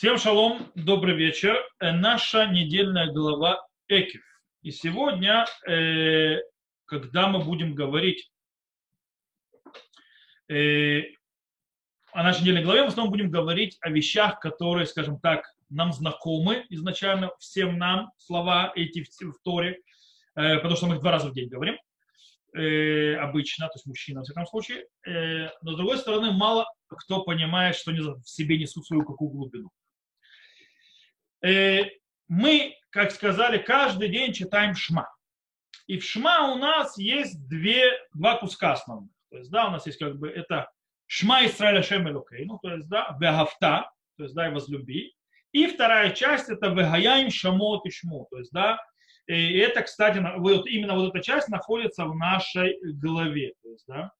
Всем шалом, добрый вечер. Э, Наша недельная глава Экив. И сегодня, э, когда мы будем говорить э, о нашей недельной главе, в основном будем говорить о вещах, которые, скажем так, нам знакомы изначально, всем нам слова эти в Торе, потому что мы их два раза в день говорим обычно, то есть мужчина, в всяком случае. Но, с другой стороны, мало кто понимает, что они в себе несут свою какую глубину. Э, мы, как сказали, каждый день читаем Шма. И в Шма у нас есть две, два куска основных. То есть, да, у нас есть как бы это Шма Исраиля Шем ну, то есть, да, Вегафта, то есть, да, и возлюби. И вторая часть это Вегаяем Шамот и Шму, то есть, да, и это, кстати, вот именно вот эта часть находится в нашей голове, то есть, да.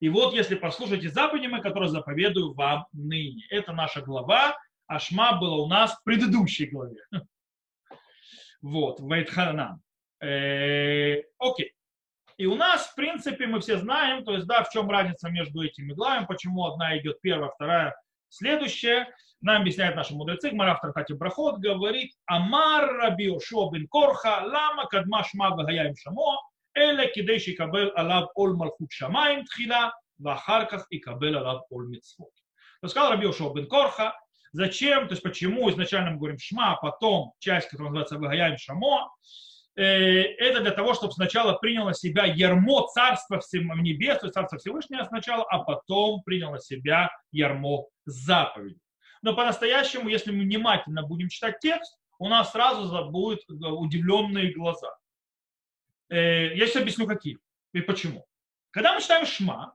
И вот, если послушаете заповеди, которые заповедую вам ныне, это наша глава, Ашма было у нас в предыдущей главе. Вот, Вайтханан. Э, окей. И у нас, в принципе, мы все знаем, то есть, да, в чем разница между этими главами, почему одна идет первая, вторая следующая. Нам объясняет наши мудрецы, Гмара в Трактате Брахот говорит, Амар Раби Ошо бен Корха, лама кадма шма вагаяем шамо, эле кидей шикабел алав ол малхут шамаем тхила, вахарках и кабел алав ол митцвот. Сказал Раби Ошо бен Корха, Зачем, то есть почему изначально мы говорим шма, а потом часть, которая называется Вагаям Шамо, э, это для того, чтобы сначала принял на себя ярмо царства в небес, то есть царство Всевышнего сначала, а потом принял на себя ярмо заповеди. Но по-настоящему, если мы внимательно будем читать текст, у нас сразу будут удивленные глаза. Э, я сейчас объясню, какие и почему. Когда мы читаем Шма,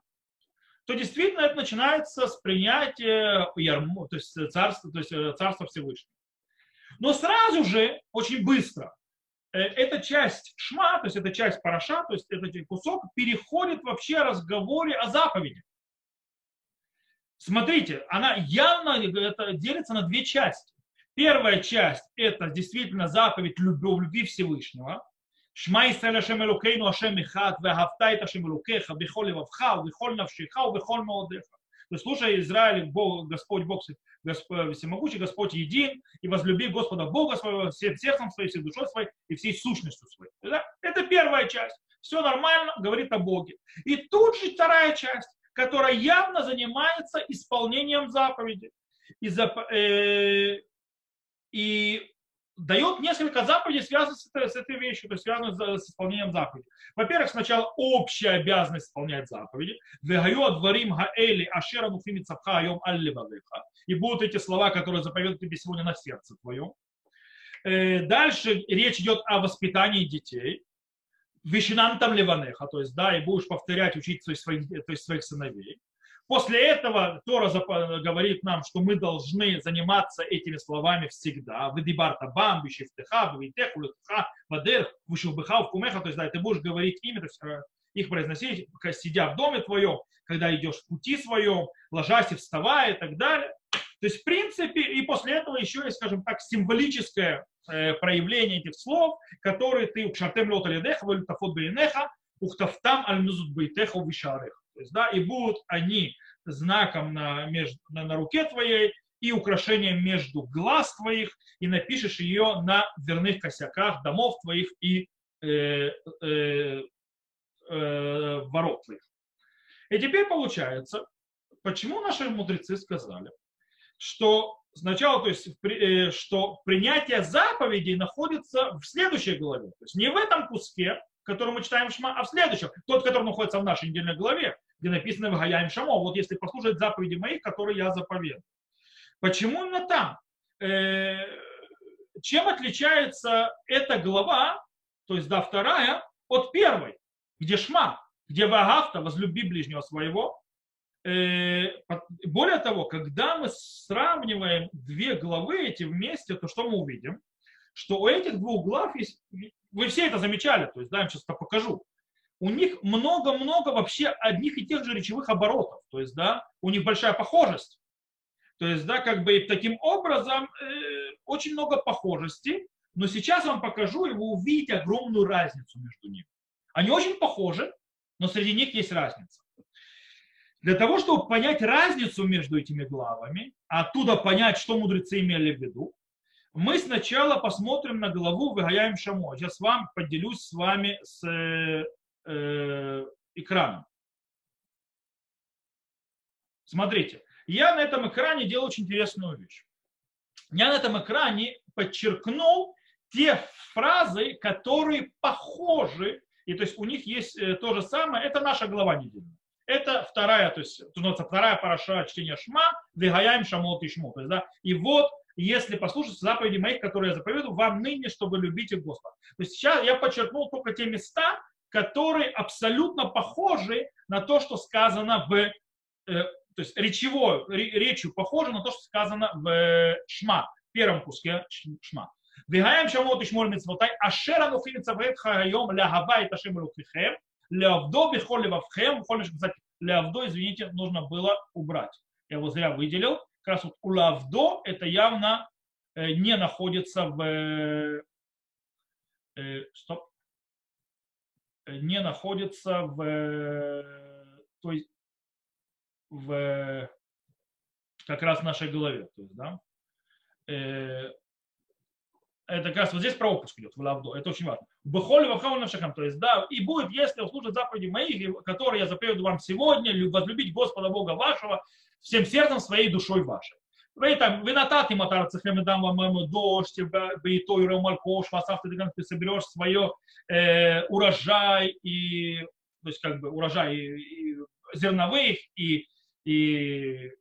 то действительно это начинается с принятия ярмо, то есть царства, то есть э, царства Всевышнего. Но сразу же, очень быстро, э, эта часть шма, то есть эта часть параша, то есть этот кусок переходит вообще о разговоре о заповеди. Смотрите, она явно это делится на две части. Первая часть – это действительно заповедь любви Всевышнего, שמע ישראל השם אלוקינו השם אחד, ואהבת את השם אלוקיך בכל לבבך ובכל נפשך ובכל מאודיך. То есть слушай, Израиль, Бог, Господь Бог Господь, всемогущий, Господь един, и возлюби Господа Бога своего всем сердцем своим, всей душой своей и всей сущностью своей. Да? Это первая часть. Все нормально, говорит о Боге. И тут же вторая часть, которая явно занимается исполнением заповедей. И, зап... э... и дает несколько заповедей, связанных с этой, с этой вещью, то есть связанных с исполнением заповедей. Во-первых, сначала общая обязанность исполнять заповеди. И будут эти слова, которые заповедуют тебе сегодня на сердце твоем. Э, дальше речь идет о воспитании детей. Вишинантам леванеха, то есть, да, и будешь повторять, учить своих, то есть своих сыновей. После этого Тора говорит нам, что мы должны заниматься этими словами всегда. Выдибарта бам, вишифтеха, витех, улетха, вадер, вишилбыха, кумеха. То есть, да, ты будешь говорить ими, то есть, э, их произносить, сидя в доме твоем, когда идешь в пути своем, ложась и вставая и так далее. То есть, в принципе, и после этого еще есть, скажем так, символическое э, проявление этих слов, которые ты шартем лота ледеха, валютафот бейнеха, ухтафтам аль музут бейтеха вишареха. То есть, да, и будут они знаком на, между, на, на руке твоей и украшением между глаз твоих, и напишешь ее на дверных косяках домов твоих и э, э, э, ворот твоих. И теперь получается, почему наши мудрецы сказали, что сначала, то есть, э, что принятие заповедей находится в следующей главе. То есть не в этом куске, который мы читаем Шма, а в следующем, тот, который находится в нашей недельной главе, где написано в Гаяем Шамо, вот если послушать заповеди моих, которые я заповедую. Почему именно там? Э, чем отличается эта глава, то есть да, вторая, от первой, где Шма, где Вагавта, возлюби ближнего своего. Э, более того, когда мы сравниваем две главы эти вместе, то что мы увидим? Что у этих двух глав есть, вы все это замечали, то есть да, я вам сейчас покажу у них много-много вообще одних и тех же речевых оборотов. То есть, да, у них большая похожесть. То есть, да, как бы таким образом э, очень много похожести, но сейчас я вам покажу, и вы увидите огромную разницу между ними. Они очень похожи, но среди них есть разница. Для того, чтобы понять разницу между этими главами, оттуда понять, что мудрецы имели в виду, мы сначала посмотрим на главу Выгаяем Шамо. Сейчас вам поделюсь с вами с э, экраном. Смотрите, я на этом экране делаю очень интересную вещь. Я на этом экране подчеркнул те фразы, которые похожи, и то есть у них есть э, то же самое, это наша глава недельная. Это вторая, то есть, то вторая параша чтения Шма, Вегаяем Шамот и есть, да, и вот, если послушать заповеди моих, которые я заповедую, вам ныне, чтобы любить их Господа. То есть сейчас я подчеркнул только те места, которые абсолютно похожи на то, что сказано в, э, то есть речевой, речью похоже на то, что сказано в э, Шма, первом куске Шма. Вегаем шамот ишмоль митцвотай, ашер анухи митцавет хайом лягава и ташем лукихем, лявдо бихоль левавхем, холь кстати, лявдо, извините, нужно было убрать. Я его зря выделил. Как раз вот у лавдо это явно э, не находится в... Э, э, стоп. Не находится в... То есть в как раз в нашей голове. То есть, да, это как раз вот здесь пропуск идет в лавдо, это очень важно. Бехоли вахау навшахам, то есть, да, и будет, если услышат заповеди моих, которые я заповеду вам сегодня, возлюбить Господа Бога вашего всем сердцем, своей душой вашей. Вы там, вы натати матар цехем дам вам моему дождь, и то ромалькош, вас ты соберешь свое э, урожай и, то есть как бы урожай и, и зерновых и, и,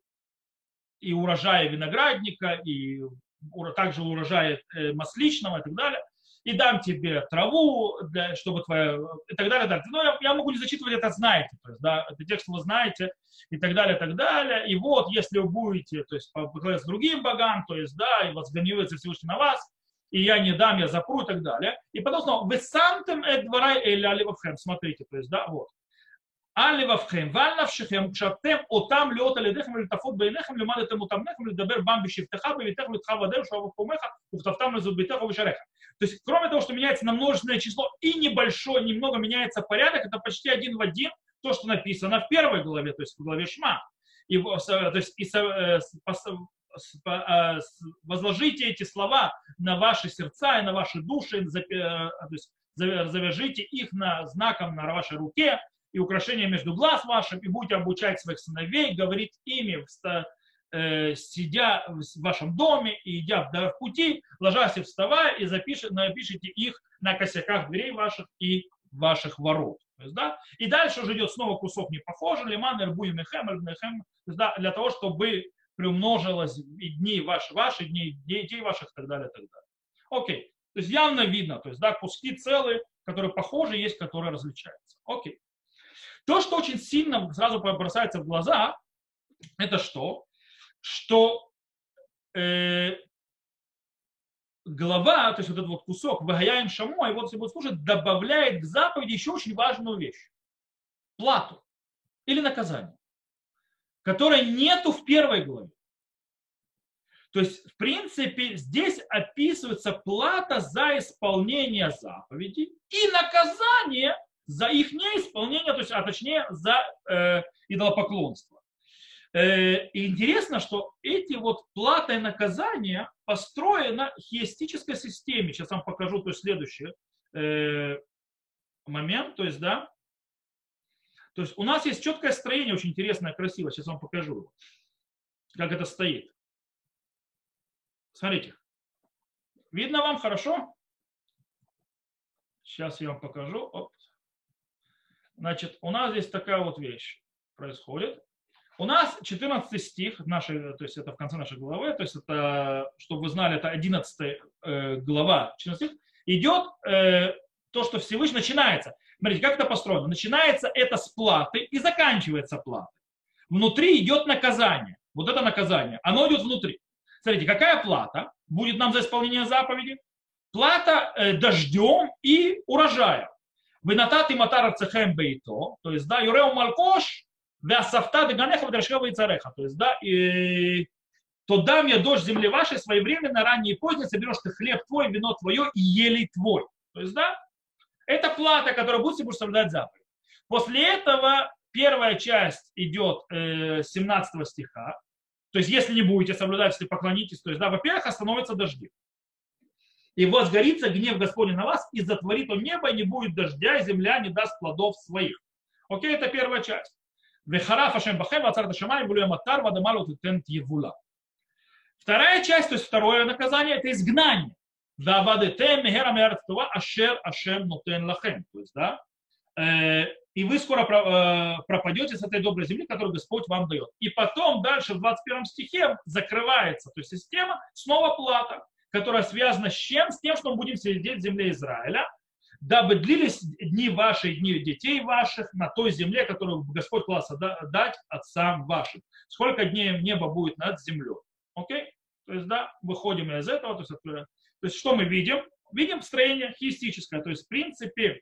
и урожая виноградника и также урожая э, масличного и так далее, и дам тебе траву, для, чтобы твоя, и так далее, и так далее. Но я, я могу не зачитывать это, знаете, то есть, да, это текст вы знаете, и так далее, и так далее. И вот, если вы будете, то есть, с другим богам, то есть, да, и вас гневится Всевышний на вас, и я не дам, я запру и так далее. И потом снова, вы сантем эдварай или аливавхем, смотрите, то есть, да, вот. Аливавхем, вальнавшихем, кшатем, отам льот алидехем, или тафот бейнехем, лимадетем утамнехем, лидабер бам бешифтеха, бевитех, литха вадер, шавах помеха, уфтафтам лезубитеха, вишареха. То есть, кроме того, что меняется на множественное число и небольшое, немного меняется порядок, это почти один в один то, что написано в первой главе, то есть в главе Шма. И, то есть, и возложите эти слова на ваши сердца и на ваши души, то есть, завяжите их на знаком на вашей руке, и украшения между глаз вашим, и будете обучать своих сыновей, говорить ими, э, сидя в вашем доме и идя в пути, ложась и вставая, и запишите, напишите их на косяках дверей ваших и ваших ворот. То есть, да? И дальше уже идет снова кусок не похожий, лиман, эрбуем, эхем, эхем, да, для того, чтобы приумножилось и дни ваши, ваши дни, детей ваших и так далее, и так далее. Окей. То есть явно видно, то есть, да, куски целые, которые похожи, есть, которые различаются. Окей. То, что очень сильно сразу бросается в глаза, это что? Что э, глава, то есть вот этот вот кусок Вагаяем Шамо, и вот если будет слушать, добавляет к заповеди еще очень важную вещь. Плату или наказание, которое нету в первой главе. То есть, в принципе, здесь описывается плата за исполнение заповедей и наказание за их неисполнение, то есть, а точнее за э, идолопоклонство. Э, и интересно, что эти вот платы и наказания построены на хиестической системе. Сейчас вам покажу то есть, следующий э, момент. То есть, да, то есть у нас есть четкое строение, очень интересное, красивое. Сейчас вам покажу, как это стоит. Смотрите. Видно вам хорошо? Сейчас я вам покажу. Оп. Значит, у нас здесь такая вот вещь происходит. У нас 14 стих, нашей, то есть это в конце нашей главы, то есть это, чтобы вы знали, это 11 э, глава, 14 стих, идет э, то, что Всевышний начинается. Смотрите, как это построено. Начинается это с платы и заканчивается платой. Внутри идет наказание. Вот это наказание. Оно идет внутри. Смотрите, какая плата будет нам за исполнение заповеди? Плата э, дождем и урожаем. Вынатати матара цехем бейто, то есть, да, юреу малкош, вясафта деганеха вдрашева и цареха, то есть, да, и то дам я дождь земли вашей своевременно, ранее и позднее, соберешь ты хлеб твой, вино твое и ели твой. То есть, да, это плата, которая будет себе соблюдать заповедь. После этого первая часть идет э, 17 стиха, то есть если не будете соблюдать, если поклонитесь, то есть, да, во-первых, остановятся дожди. И возгорится гнев Господень на вас, и затворит он небо, и не будет дождя, и земля не даст плодов своих. Окей, это первая часть. Вехараф Ашем Бахем, Ацар Дашамай, Булюя Матар, Вадамалу Тент Евула. Вторая часть, то есть второе наказание, это изгнание. Да, вадетем, мегера мертва, ашер, ашем, нутен лахем. То есть, да, э, и вы скоро э, пропадете с этой доброй земли, которую Господь вам дает. И потом дальше в 21 стихе закрывается, то есть система, снова плата которая связана с чем? С тем, что мы будем сидеть в земле Израиля, дабы длились дни ваших, дни детей ваших на той земле, которую Господь класса дать отцам вашим. Сколько дней небо будет над землей. Окей? То есть, да, выходим из этого. То есть, то есть что мы видим? Видим строение хистическое. То есть, в принципе,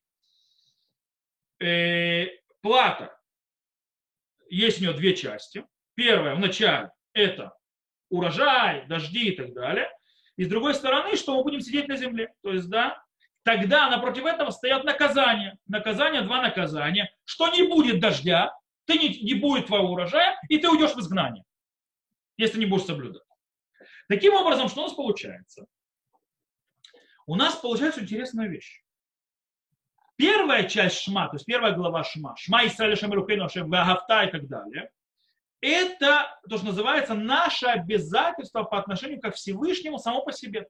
э, плата. Есть у нее две части. Первая в начале это урожай, дожди и так далее. И с другой стороны, что мы будем сидеть на земле. То есть, да, тогда напротив этого стоят наказания. Наказания, два наказания. Что не будет дождя, ты не, не будет твоего урожая, и ты уйдешь в изгнание, если не будешь соблюдать. Таким образом, что у нас получается? У нас получается интересная вещь. Первая часть Шма, то есть первая глава Шма, Шма Исраиля Шамилукейну Ашем Вагафта и так далее, это то, что называется наше обязательство по отношению ко Всевышнему само по себе.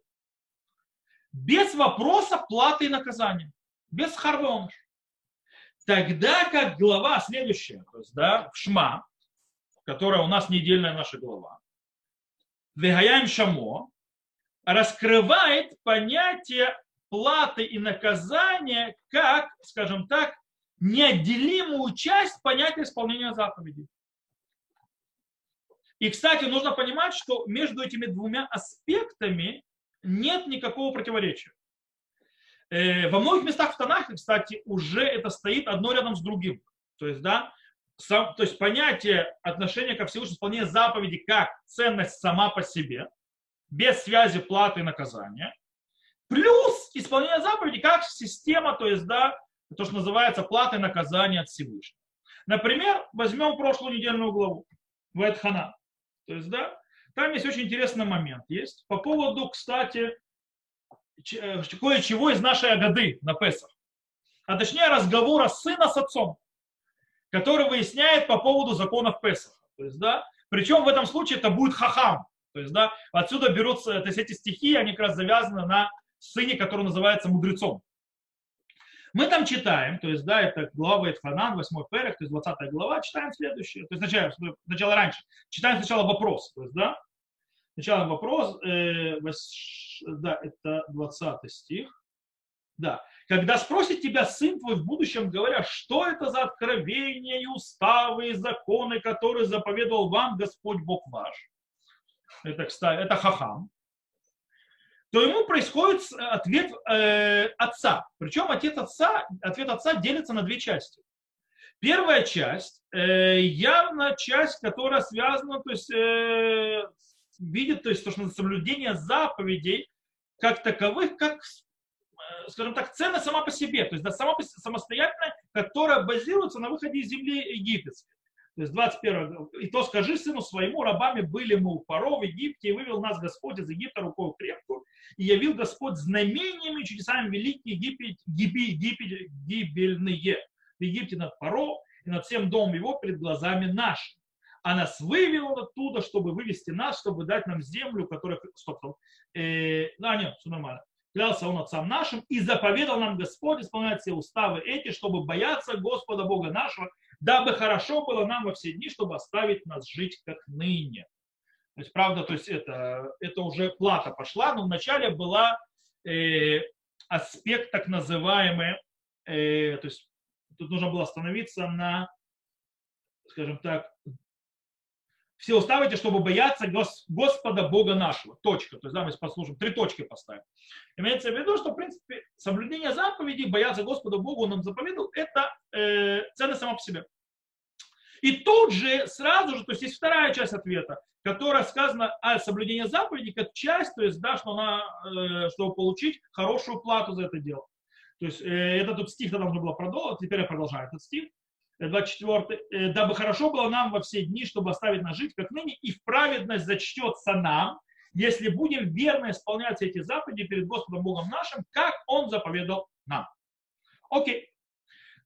Без вопроса платы и наказания. Без харвеоныш. Тогда как глава следующая, то есть, да, Шма, которая у нас недельная наша глава, Вегаяем Шамо, раскрывает понятие платы и наказания как, скажем так, неотделимую часть понятия исполнения заповедей. И, кстати, нужно понимать, что между этими двумя аспектами нет никакого противоречия. Э, во многих местах в Танахе, кстати, уже это стоит одно рядом с другим. То есть, да, сам, то есть понятие отношения ко Всевышнему, исполнение заповеди как ценность сама по себе, без связи платы и наказания, плюс исполнение заповеди как система, то есть, да, то, что называется плата и наказание от Всевышнего. Например, возьмем прошлую недельную главу, Вайтхана. То есть, да, там есть очень интересный момент. Есть по поводу, кстати, э, кое-чего из нашей Агады на Песах. А точнее разговора сына с отцом, который выясняет по поводу законов Песаха. То есть, да, причем в этом случае это будет хахам. То есть, да, отсюда берутся, то есть эти стихи, они как раз завязаны на сыне, который называется мудрецом. Мы там читаем, то есть, да, это глава Эдханан, 8 перек, то есть 20 глава, читаем следующее. То есть сначала, сначала раньше. Читаем сначала вопрос, то есть, да, сначала вопрос, э, вос, да, это 20 стих. Да. Когда спросит тебя сын твой в будущем, говоря, что это за откровения и уставы и законы, которые заповедовал вам Господь Бог ваш. Это, кстати, это хахам то ему происходит ответ э, отца. Причем ответ отца, ответ отца делится на две части. Первая часть, э, явно часть, которая связана, то есть э, видит, то есть то, что соблюдение заповедей как таковых, как, э, скажем так, цена сама по себе, то есть да, сама, самостоятельная, которая базируется на выходе из земли египетской. То есть 21 и то скажи сыну своему, рабами были мы у Паро в Египте, и вывел нас Господь из Египта рукой крепкую, и явил Господь знамениями и чудесами великие Египет, Египет, гибельные в Египте над Паро и над всем домом его перед глазами нашими. А нас вывел оттуда, чтобы вывести нас, чтобы дать нам землю, которая... Стоп, стоп. Э, да, нет, все нормально. Клялся он отцам нашим и заповедал нам Господь исполнять все уставы эти, чтобы бояться Господа Бога нашего, дабы хорошо было нам во все дни, чтобы оставить нас жить как ныне. То есть, правда, то есть это, это уже плата пошла, но вначале была э, аспект так называемый, э, то есть тут нужно было остановиться на, скажем так, все уставите, чтобы бояться Господа Бога нашего. Точка. То есть, да, мы послушаем, три точки поставим. Имеется в виду, что, в принципе, соблюдение заповедей, бояться Господа Бога, Он нам заповедал, это э, ценность сама по себе. И тут же, сразу же, то есть есть вторая часть ответа, которая сказана о соблюдении заповедей как часть, то есть, да, что она, э, чтобы получить хорошую плату за это дело. То есть э, это тут стих тогда нужно было продолжить, теперь я продолжаю этот стих. 24, э, дабы хорошо было нам во все дни, чтобы оставить нас жить, как ныне, и в праведность зачтется нам, если будем верно исполнять эти заповеди перед Господом Богом нашим, как Он заповедал нам. Окей.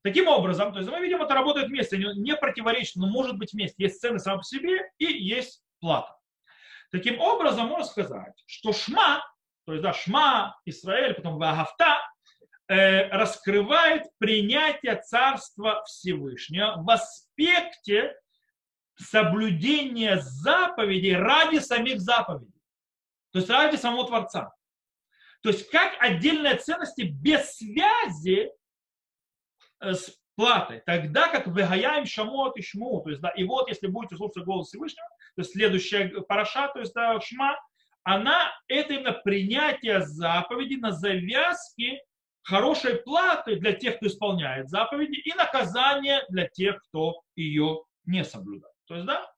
Таким образом, то есть мы видим, это работает вместе, не противоречит, но может быть вместе. Есть цены сам по себе и есть плата. Таким образом, можно сказать, что шма, то есть да, шма, Израиль, потом вагафта, раскрывает принятие Царства Всевышнего в аспекте соблюдения заповедей ради самих заповедей. То есть ради самого Творца. То есть как отдельные ценности без связи э, с платой. Тогда как выгаяем шамот и шму. То есть, да, и вот если будете слушать голос Всевышнего, то есть следующая параша, то есть да, шма, она это именно принятие заповеди на завязке хорошей платы для тех, кто исполняет заповеди, и наказание для тех, кто ее не соблюдает. То есть, да,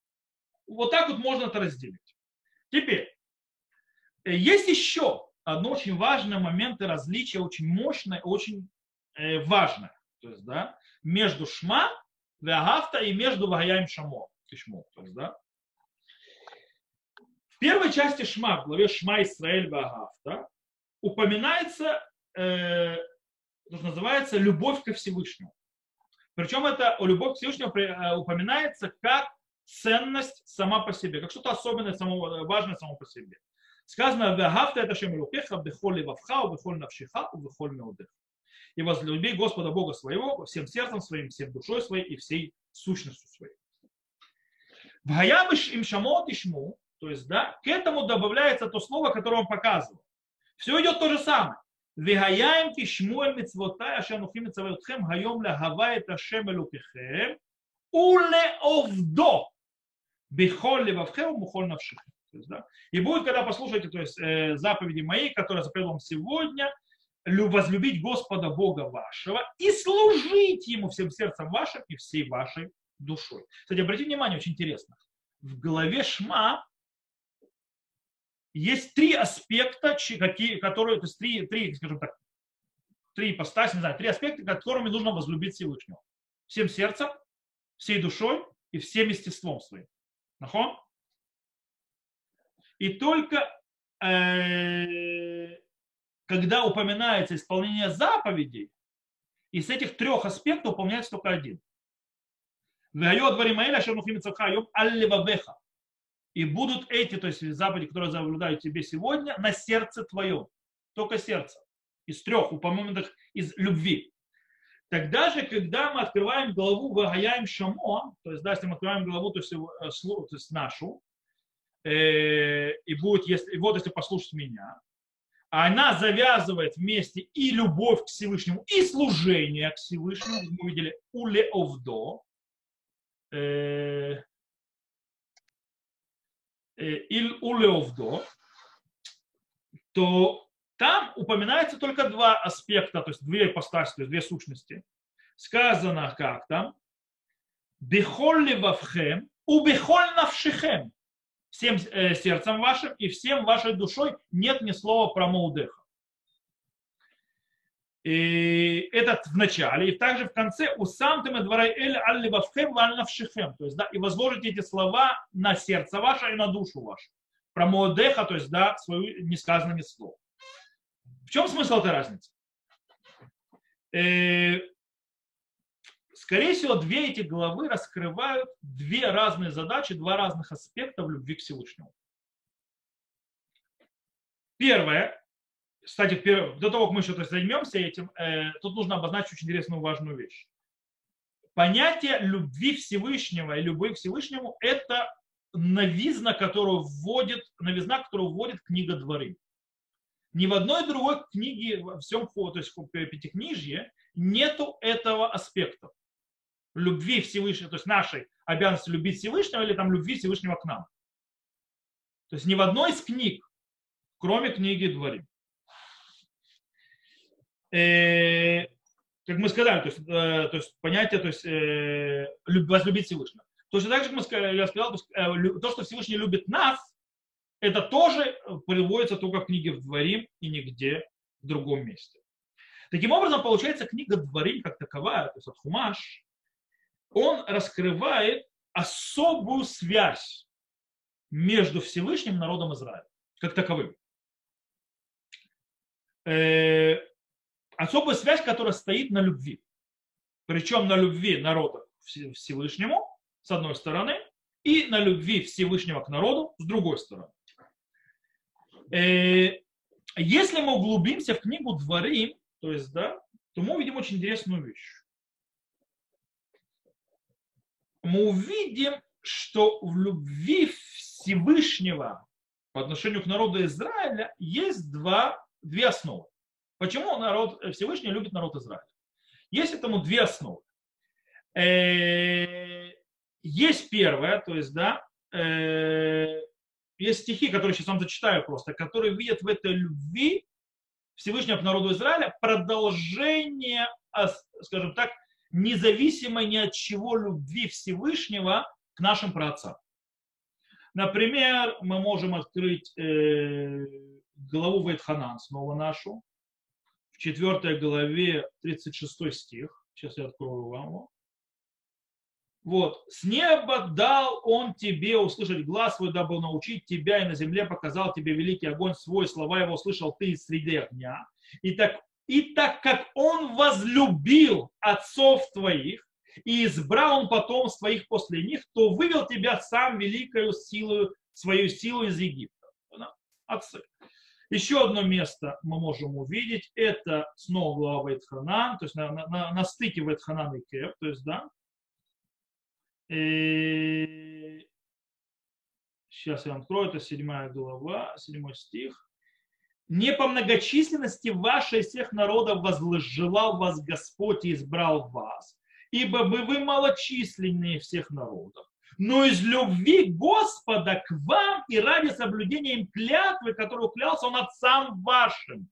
вот так вот можно это разделить. Теперь, э, есть еще одно очень важное момент и различие, очень мощное, очень э, важное. То есть, да, между шма, веагафта и между вагаяем шамо. То есть, да, первой части Шма, в главе Шма Исраэль Вагафта, упоминается, э, называется, любовь ко Всевышнему. Причем это любовь к Всевышнему э, упоминается как ценность сама по себе, как что-то особенное, само, важное само по себе. Сказано, «Вагафта это шем лукеха, бехоль вавха, бехоль навшиха, бехоль меудех». И возлюби Господа Бога своего всем сердцем своим, всем душой своей и всей сущностью своей. В Гаямыш им шамот и шму, то есть, да, к этому добавляется то слово, которое он показывал. Все идет то же самое. Вегаяем кишмуэль мицвотай, ашер нухим мицавотхем, хайом лягава это шем элукихем, уле овдо, бихоль левавхем, мухоль навшихем. И будет, когда послушаете то есть, э, заповеди мои, которые заповедал вам сегодня, возлюбить Господа Бога вашего и служить Ему всем сердцем вашим и всей вашей душой. Кстати, обратите внимание, очень интересно. В главе Шма есть три аспекта, какие, которые, то есть три, три, скажем так, три ипостаси, не знаю, три аспекта, которыми нужно возлюбить Всевышнего. Всем сердцем, всей душой и всем естеством своим. Нахон? И только э, когда упоминается исполнение заповедей, из этих трех аспектов упоминается только один. И будут эти, то есть заповеди, которые заблюдают тебе сегодня, на сердце твоем. Только сердце. Из трех упомянутых из любви. Тогда же, когда мы открываем главу Вагаяем Шамо, то есть, да, если мы открываем главу, то есть, э, то есть нашу, э, и будет, если, вот если послушать меня, она завязывает вместе и любовь к Всевышнему, и служение к Всевышнему. Мы видели уле овдо, э, Иль Улеовдо, то там упоминается только два аспекта, то есть две ипостаси, то есть две сущности. Сказано как там? Бехолли вавхем, у бехоль навшихем. Всем э, сердцем вашим и всем вашей душой нет ни слова про Маудеха. И этот в начале, и также в конце у самтем дворай эль аль вавхем навшихем. То есть, да, и возложите эти слова на сердце ваше и на душу вашу. Про Моодеха, то есть, да, свою несказанными слов. В чем смысл этой разницы? Э, скорее всего, две эти главы раскрывают две разные задачи, два разных аспекта в любви к Всевышнему. Первое, кстати, до того, как мы еще займемся этим, э, тут нужно обозначить очень интересную важную вещь. Понятие любви Всевышнего и любви к Всевышнему – это новизна, которую вводит, новизна, которую вводит книга Дворы. Ни в одной другой книге, во всем то есть в Пятикнижье, нету этого аспекта. Любви Всевышнего, то есть нашей обязанности любить Всевышнего или там любви Всевышнего к нам. То есть ни в одной из книг, кроме книги Дворы. Э, как мы сказали, то есть, э, то есть понятие, то есть э, возлюбить Всевышнего. Точно так же, как мы сказали, я сказал, то, что Всевышний любит нас, это тоже приводится только в книге в Дворим и нигде в другом месте. Таким образом, получается, книга Дворим как таковая, то есть от Хумаш, он раскрывает особую связь между Всевышним народом Израиля, как таковым. Особая связь, которая стоит на любви. Причем на любви народа к Всевышнему, с одной стороны, и на любви Всевышнего к народу, с другой стороны. Э, если мы углубимся в книгу Дворим, то есть, да, то мы увидим очень интересную вещь. Мы увидим, что в любви Всевышнего по отношению к народу Израиля есть два, две основы. Почему народ, Всевышний любит народ Израиля? Есть этому две основы. Э, есть первое, то есть, да, э, есть стихи, которые сейчас вам зачитаю просто, которые видят в этой любви Всевышнего к народу Израиля продолжение, скажем так, независимо ни от чего любви Всевышнего к нашим праотцам. Например, мы можем открыть э, главу Вайтханан, снова нашу, 4 главе 36 стих. Сейчас я открою вам его. Вот. С неба дал он тебе услышать глаз свой, дабы научить тебя, и на земле показал тебе великий огонь свой, слова его услышал ты среди огня. И так, и так как он возлюбил отцов твоих, и избрал он потомство их после них, то вывел тебя сам великою силою, свою силу из Египта. Отцы. Еще одно место мы можем увидеть, это снова глава Вайтханан, то есть на, на, на стыке Вайтханан и Кев, то есть, да, и... Сейчас я вам открою, это седьмая глава, седьмой стих. Не по многочисленности вашей всех народов возжелал вас Господь и избрал вас, ибо бы вы малочисленнее всех народов. Но из любви Господа к вам и ради соблюдения им клятвы, которую клялся он отцам вашим,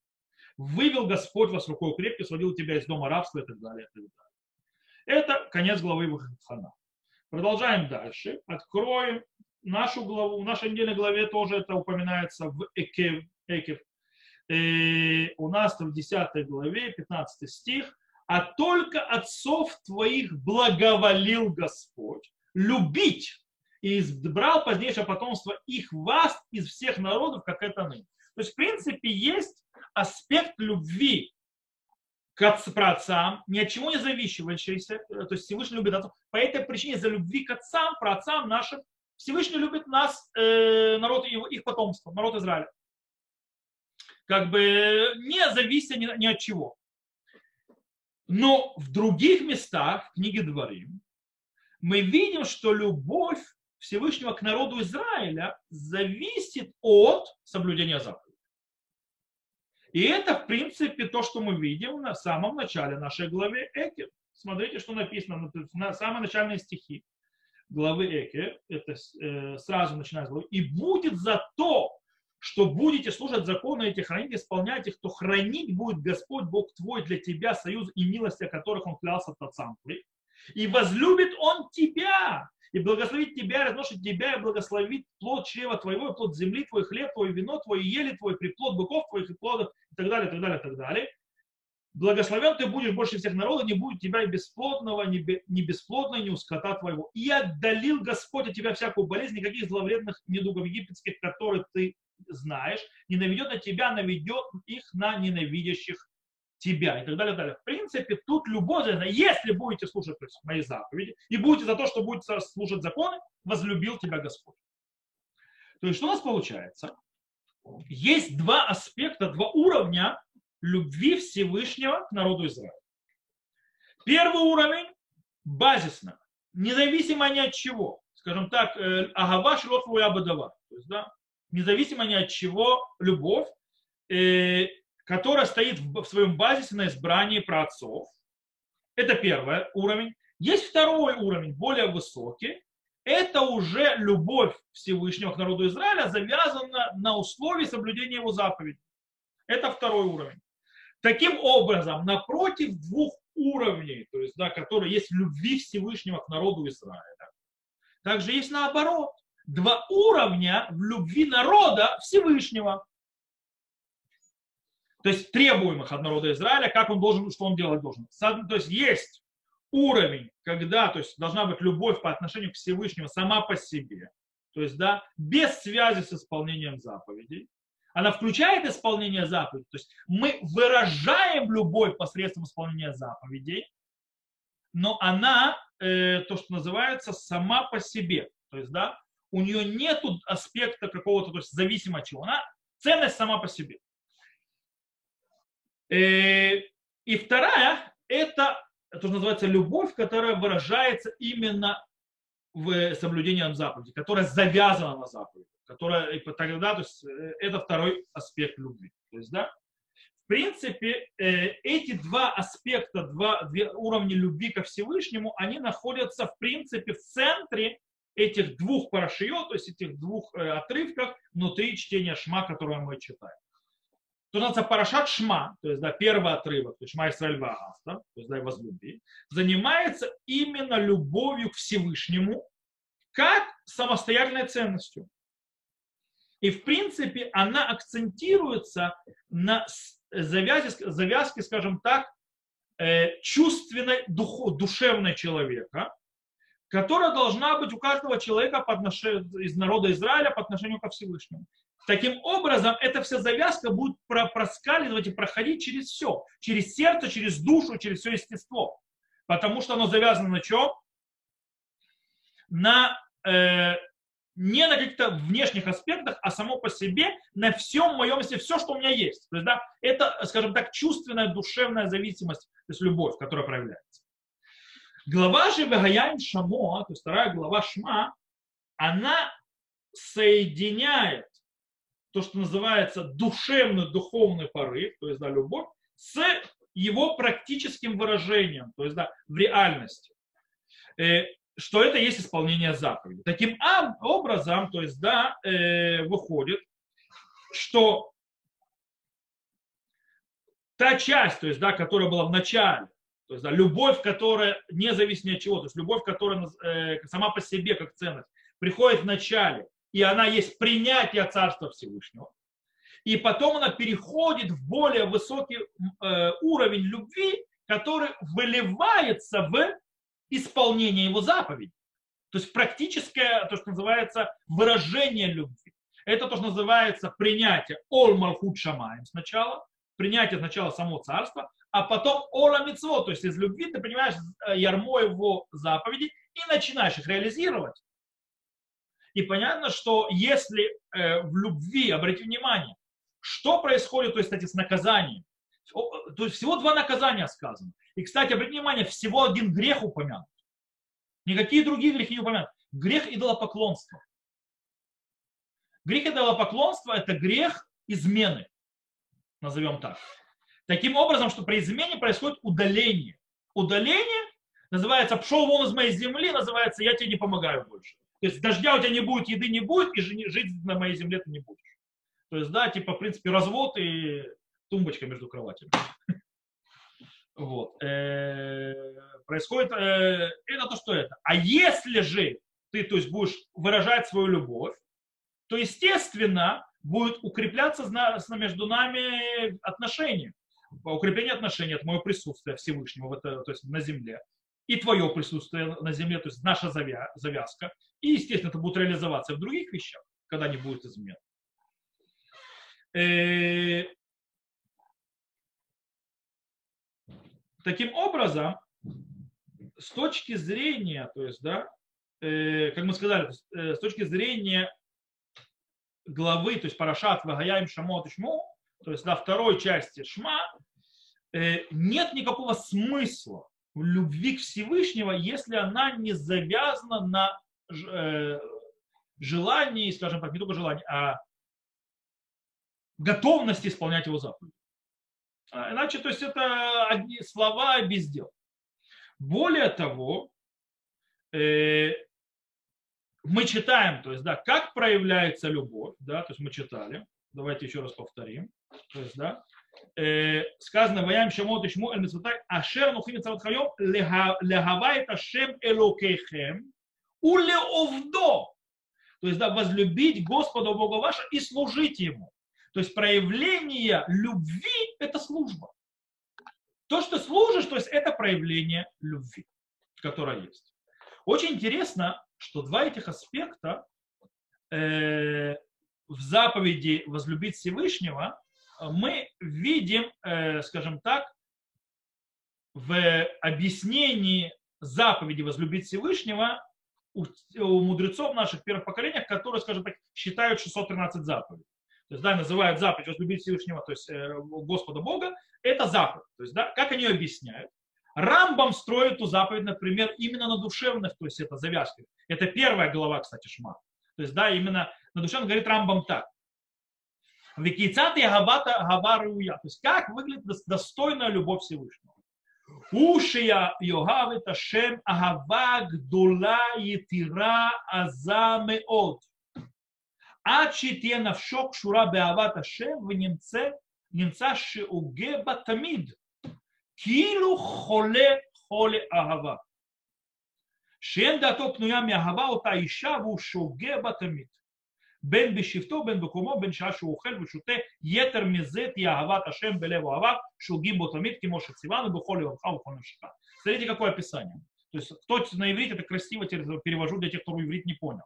вывел Господь вас рукой крепкой, сводил тебя из дома рабства и так далее. И так далее. Это конец главы Выхода. Продолжаем дальше. Откроем нашу главу. В нашей недельной главе тоже это упоминается в Экев. Экев. Э, у нас в 10 главе, 15 стих. А только отцов твоих благоволил Господь любить и избрал позднейшее потомство их вас из всех народов, как это ныне. То есть, в принципе, есть аспект любви к праотцам, ни от чего не зависящийся, э, то есть Всевышний любит отцов. По этой причине за любви к отцам, праотцам нашим, Всевышний любит нас, э, народ его, их потомство, народ Израиля. Как бы не завися ни, ни от чего. Но в других местах, в книге Дворим, мы видим, что любовь Всевышнего к народу Израиля зависит от соблюдения заповедей. И это, в принципе, то, что мы видим на самом начале нашей главы Эки. Смотрите, что написано на самые начальные стихи главы Эки. Это э, сразу начиная с главы. «И будет за то, что будете слушать законы эти, хранить, исполнять их, то хранить будет Господь Бог твой для тебя союз и милости, о которых Он клялся отцам твоих. И возлюбит Он тебя, и благословит тебя, и разносит тебя, и благословит плод чрева твоего, и плод земли твой, хлеб твой, вино твой, и ели твой, приплод быков твоих, и плодов, и так далее, и так далее, и так далее. Благословен ты будешь больше всех народов, не будет тебя бесплодного, ни бесплодного, ни у скота твоего. И отдалил Господь от тебя всякую болезнь, никаких зловредных недугов египетских, которые ты знаешь, не наведет на тебя, наведет их на ненавидящих тебя и так далее, и так далее. В принципе, тут любовь, если будете слушать то есть, мои заповеди и будете за то, что будете слушать законы, возлюбил тебя Господь. То есть что у нас получается? Есть два аспекта, два уровня любви Всевышнего к народу Израиля. Первый уровень базисно, независимо ни от чего. Скажем так, э, агава шлот абадава. То есть, да, независимо ни от чего, любовь, э, которая стоит в своем базисе на избрании праотцов. Это первый уровень. Есть второй уровень, более высокий. Это уже любовь Всевышнего к народу Израиля завязана на условии соблюдения его заповедей. Это второй уровень. Таким образом, напротив двух уровней, то есть, да, которые есть любви Всевышнего к народу Израиля, также есть наоборот. Два уровня в любви народа Всевышнего. То есть требуемых от народа Израиля, как он должен, что он делать должен. То есть есть уровень, когда, то есть должна быть любовь по отношению к Всевышнему сама по себе, то есть, да, без связи с исполнением заповедей. Она включает исполнение заповедей, то есть мы выражаем любовь посредством исполнения заповедей, но она, э, то, что называется, сама по себе. То есть, да, у нее нет аспекта какого-то, то есть зависимого чего. Она ценность сама по себе. Э, и вторая, это то, что называется любовь, которая выражается именно в соблюдении заповеди, которая завязана на заповеди, которая тогда, то есть э, это второй аспект любви. То есть, да, в принципе, э, эти два аспекта, два две уровня любви ко Всевышнему, они находятся, в принципе, в центре этих двух парашиот, то есть этих двух отрывков внутри чтения Шма, которое мы читаем. То называется Парашат Шма, то есть да, первый отрывок, то есть Шма Исраэль Вааста, то есть да, и возлюби, занимается именно любовью к Всевышнему как самостоятельной ценностью. И в принципе она акцентируется на завязке, завязке скажем так, э, чувственной, душевной человека, которая должна быть у каждого человека по из народа Израиля по отношению ко Всевышнему. Таким образом, эта вся завязка будет проскальзывать и проходить через все. Через сердце, через душу, через все естество. Потому что оно завязано на чем? На, э, не на каких-то внешних аспектах, а само по себе на всем моем месте, все, что у меня есть. То есть, да, это, скажем так, чувственная, душевная зависимость, то есть любовь, которая проявляется. Глава же Вегаяем Шамо, то есть вторая глава Шма, она соединяет то, что называется душевный, духовный порыв, то есть да, любовь, с его практическим выражением, то есть да, в реальности. Э, что это есть исполнение заповеди. Таким образом, то есть, да, э, выходит, что та часть, то есть, да, которая была в начале, то есть да, любовь, которая не зависит ни от чего, то есть любовь, которая э, сама по себе как ценность, приходит в начале, и она есть принятие Царства Всевышнего. И потом она переходит в более высокий э, уровень любви, который выливается в исполнение его заповедей. То есть практическое, то, что называется, выражение любви. Это то, что называется принятие Ол Шамаем сначала, принятие сначала самого царства, а потом ола мицво, то есть из любви ты понимаешь э, ярмо его заповеди и начинаешь их реализировать. И понятно, что если э, в любви, обратите внимание, что происходит, то есть, кстати, с наказанием, то есть всего два наказания сказано. И, кстати, обратите внимание, всего один грех упомянут. Никакие другие грехи не упомянут. Грех идолопоклонства. Грех идолопоклонства – это грех измены, назовем так. Таким образом, что при измене происходит удаление. Удаление называется «пшел вон из моей земли», называется «я тебе не помогаю больше». То есть дождя у тебя не будет, еды не будет, и жить на моей земле ты не будешь. То есть, да, типа, в принципе, развод и тумбочка между кроватями. Вот. Э, происходит, э, это то, что это. А если же ты, то есть, будешь выражать свою любовь, то, естественно, будет укрепляться между нами отношения укрепление отношений, от моего присутствия Всевышнего, в это, то есть на земле, и твое присутствие на земле, то есть наша завязка, и, естественно, это будет реализоваться в других вещах, когда не будет измен. Э, таким образом, с точки зрения, то есть, да, э, как мы сказали, э, с точки зрения главы, то есть Парашат, Вагаяем, Шамот Шму, то есть на второй части Шма, э, нет никакого смысла в любви к Всевышнего, если она не завязана на желании, скажем так, не только желании, а готовности исполнять его заповеди. А иначе, то есть это одни слова без дел. Более того, э, мы читаем, то есть, да, как проявляется любовь, да, то есть мы читали, давайте еще раз повторим, то есть, да, э, сказано «Ваям шамот ишму эль митцвотай ашер нухим митцвот хайом легавай ашем элокейхем уле овдо». То есть, да, возлюбить Господа Бога вашего и служить Ему. То есть проявление любви – это служба. То, что служишь, то есть это проявление любви. которая есть. Очень интересно, что два этих аспекта э, в заповеди возлюбить Всевышнего мы видим, э, скажем так, в объяснении заповеди возлюбить Всевышнего у, у мудрецов наших первых поколениях, которые, скажем так, считают 613 заповедей. То есть, да, называют заповедь возлюбить Всевышнего, то есть э, Господа Бога, это заповедь. То есть, да, как они объясняют? Рамбам строит эту заповедь, например, именно на душевных, то есть это завязки. Это первая глава, кстати, Шма. То есть, да, именно на душевных говорит Рамбам так. Викицат и Габата Габаруя. То есть, как выглядит достойная любовь Всевышнего. Ушия Йогав это Шем Агава Гдула Етира Аза Меот. Ачитье навшок шура беават Ашем в немце немца шеуге батамид. Килу холе холе агава. Шем дато пнуя мягава ота иша в шуге батамид. בין בשבטו, בין בקומו, בין שעה שהוא אוכל ושותה, יתר מזה תהיה אהבת השם בלב אוהביו, שוגים בו תמיד, כמו שציוונו בכל יומך ובכל нефшка. Смотрите, какое описание. То есть, кто на иврите, это красиво перевожу для тех, кто иврит не понял.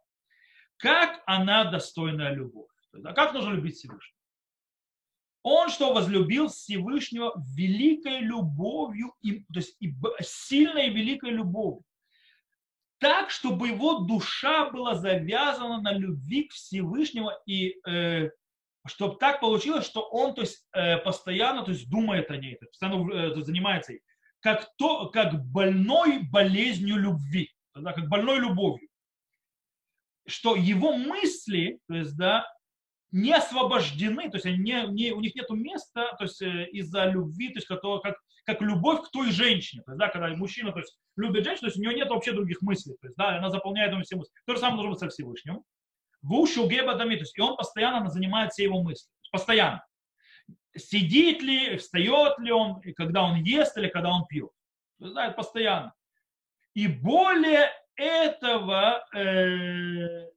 Как она достойная любовь? а как нужно любить Всевышнего? Он что возлюбил Всевышнего великой любовью, то есть сильной и великой любовью. Так, чтобы его душа была завязана на любви к Всевышнему и э, чтобы так получилось, что он то есть, э, постоянно то есть, думает о ней, постоянно э, занимается ей, как, то, как больной болезнью любви, да, как больной любовью. Что его мысли, то есть, да, не освобождены, то есть они не, не, у них нет места то есть, э, из-за любви, то есть, который, как, как любовь к той женщине. То есть, да, когда мужчина то есть, любит женщину, то есть у него нет вообще других мыслей. То есть, да, она заполняет ему все мысли. То же самое должно быть со Всевышним. В ушу геба дами, то есть, и он постоянно занимает все его мысли. Постоянно. Сидит ли, встает ли он, и когда он ест или когда он пьет. То есть, да, это постоянно. И более этого, э,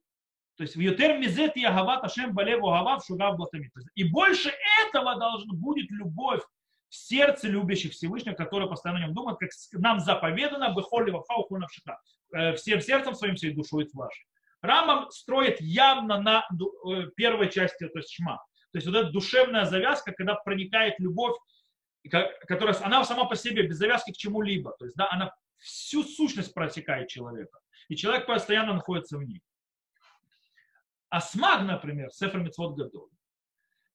то есть в Ютер Мизет и Агават Ашем Балеву Агавав Шугав Батамит. И больше этого должна будет любовь сердце любящих Всевышнего, которые постоянно о нем думают, как нам заповедано, бехоли вахау навшиха, э, всем сердцем своим, всей душой вашей. Рамам строит явно на э, первой части, то есть шма. То есть вот эта душевная завязка, когда проникает любовь, которая, она сама по себе без завязки к чему-либо. То есть, да, она всю сущность протекает человека. И человек постоянно находится в ней. А смаг, например, Сефер Митцвот Гадоль,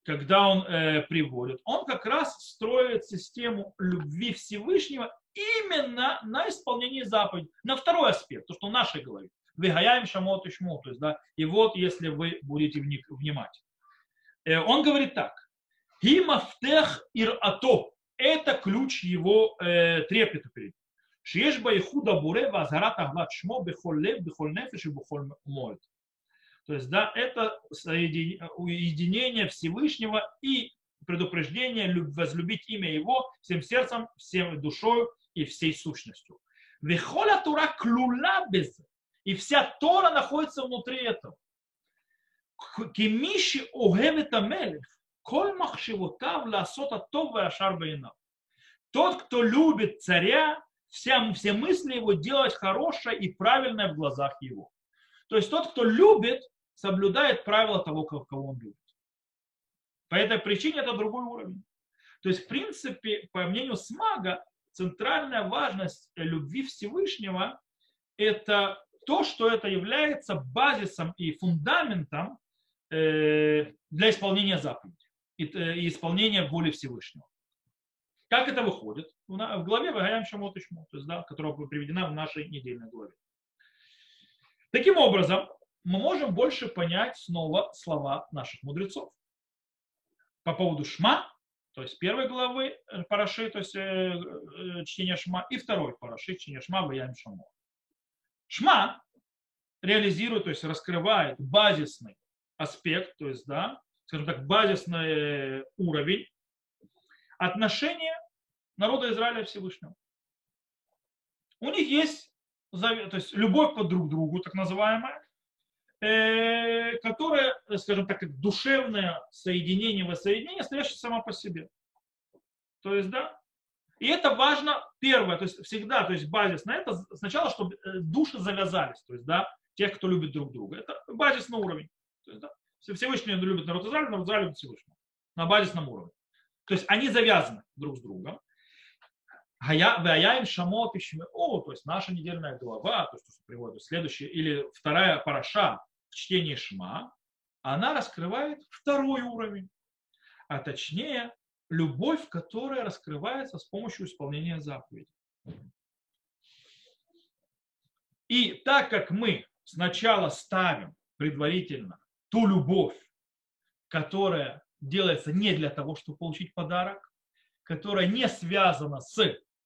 когда он э, приводит, он как раз строит систему любви Всевышнего именно на исполнении заповедей, на второй аспект, то, что наши говорит. Вегаям шамот и шму, то есть, да, и вот, если вы будете в них внимать. Э, он говорит так. Химафтех ато – это ключ его э, трепета перед ним. Шеш баихуда буре вазарат аглат шмо бехоль лев, бехоль нефеш и бехоль моет. То есть, да, это уединение Всевышнего и предупреждение возлюбить имя Его всем сердцем, всем душой и всей сущностью. Вехоля Тура клула без. И вся Тора находится внутри этого. Кемиши огевет амелех, коль махшивотав ласота това ашар Тот, кто любит царя, все, все мысли его делать хорошее и правильное в глазах его. То есть тот, кто любит, соблюдает правила того, кого он любит. По этой причине это другой уровень. То есть, в принципе, по мнению Смага, центральная важность любви Всевышнего – это то, что это является базисом и фундаментом э, для исполнения заповедей э, и исполнения воли Всевышнего. Как это выходит? В главе Вагаям Шамот Ишмо, то есть, да, которая приведена в нашей недельной главе. Таким образом, мы можем больше понять снова слова наших мудрецов. По поводу Шма, то есть первой главы э, Параши, то есть э, э, чтение Шма, и второй Параши, чтение Шма, Ваям Шамо. Шма реализирует, то есть раскрывает базисный аспект, то есть, да, скажем так, базисный уровень отношения народа Израиля Всевышнего. У них есть то есть любовь к друг другу, так называемая, э, которая, скажем так, душевное соединение, воссоединение, стоящее само по себе. То есть, да, И это важно, первое, то есть всегда, то есть базис на это, сначала, чтобы э, души завязались, то есть, да, тех, кто любит друг друга. Это базисный уровень. То есть, да, Всевышний любит народ Израиля, народ Израиля любит Всевышнего. На базисном уровне. То есть они завязаны друг с другом. Ваяим шамот о, то есть наша недельная глава, то что приводит следующая, или вторая параша в чтении Шма, она раскрывает второй уровень, а точнее любовь, которая раскрывается с помощью исполнения заповедей. И так как мы сначала ставим предварительно ту любовь, которая делается не для того, чтобы получить подарок, которая не связана с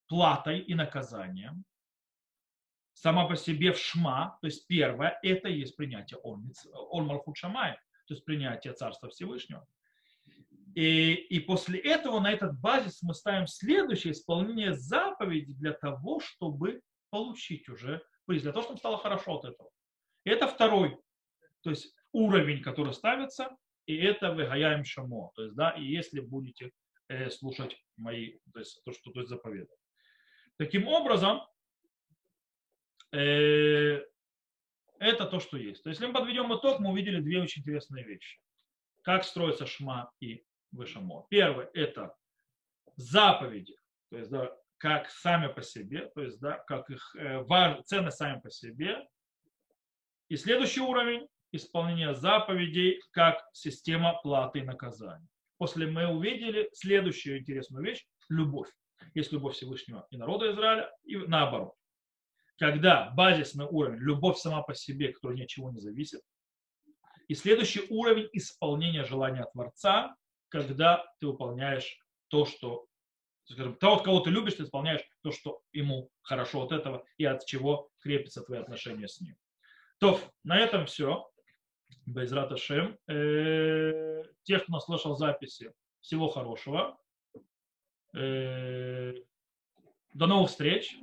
платой и наказанием, сама по себе в шма, то есть первое, это есть принятие он малфут шамай, то есть принятие Царства Всевышнего. И, и после этого на этот базис мы ставим следующее исполнение заповеди для того, чтобы получить уже приз, для того, чтобы стало хорошо от этого. Это второй, то есть уровень, который ставится, и это выгаяем шамо. То есть, да, и если будете э, слушать мои, то есть то, что то есть заповедано. Таким образом, э, это то, что есть. То есть, если мы подведем итог, мы увидели две очень интересные вещи. Как строится шма и вышамо. Первое – это заповеди, то есть, да, как сами по себе, то есть, да, как их э, важ, ценность сами по себе. И следующий уровень – исполнение заповедей как система платы и наказания. После мы увидели следующую интересную вещь – любовь. Есть любовь Всевышнего и народа Израиля, и наоборот. Когда базисный уровень – любовь сама по себе, которая ни от чего не зависит, и следующий уровень исполнения желания Творца, когда ты выполняешь то, что скажем, того, кого ты любишь, ты исполняешь то, что ему хорошо от этого и от чего крепятся твои отношения с ним. То, на этом все. Байзрат Ашем. Э, тех, кто слышал записи, всего хорошего. Э, до новых встреч.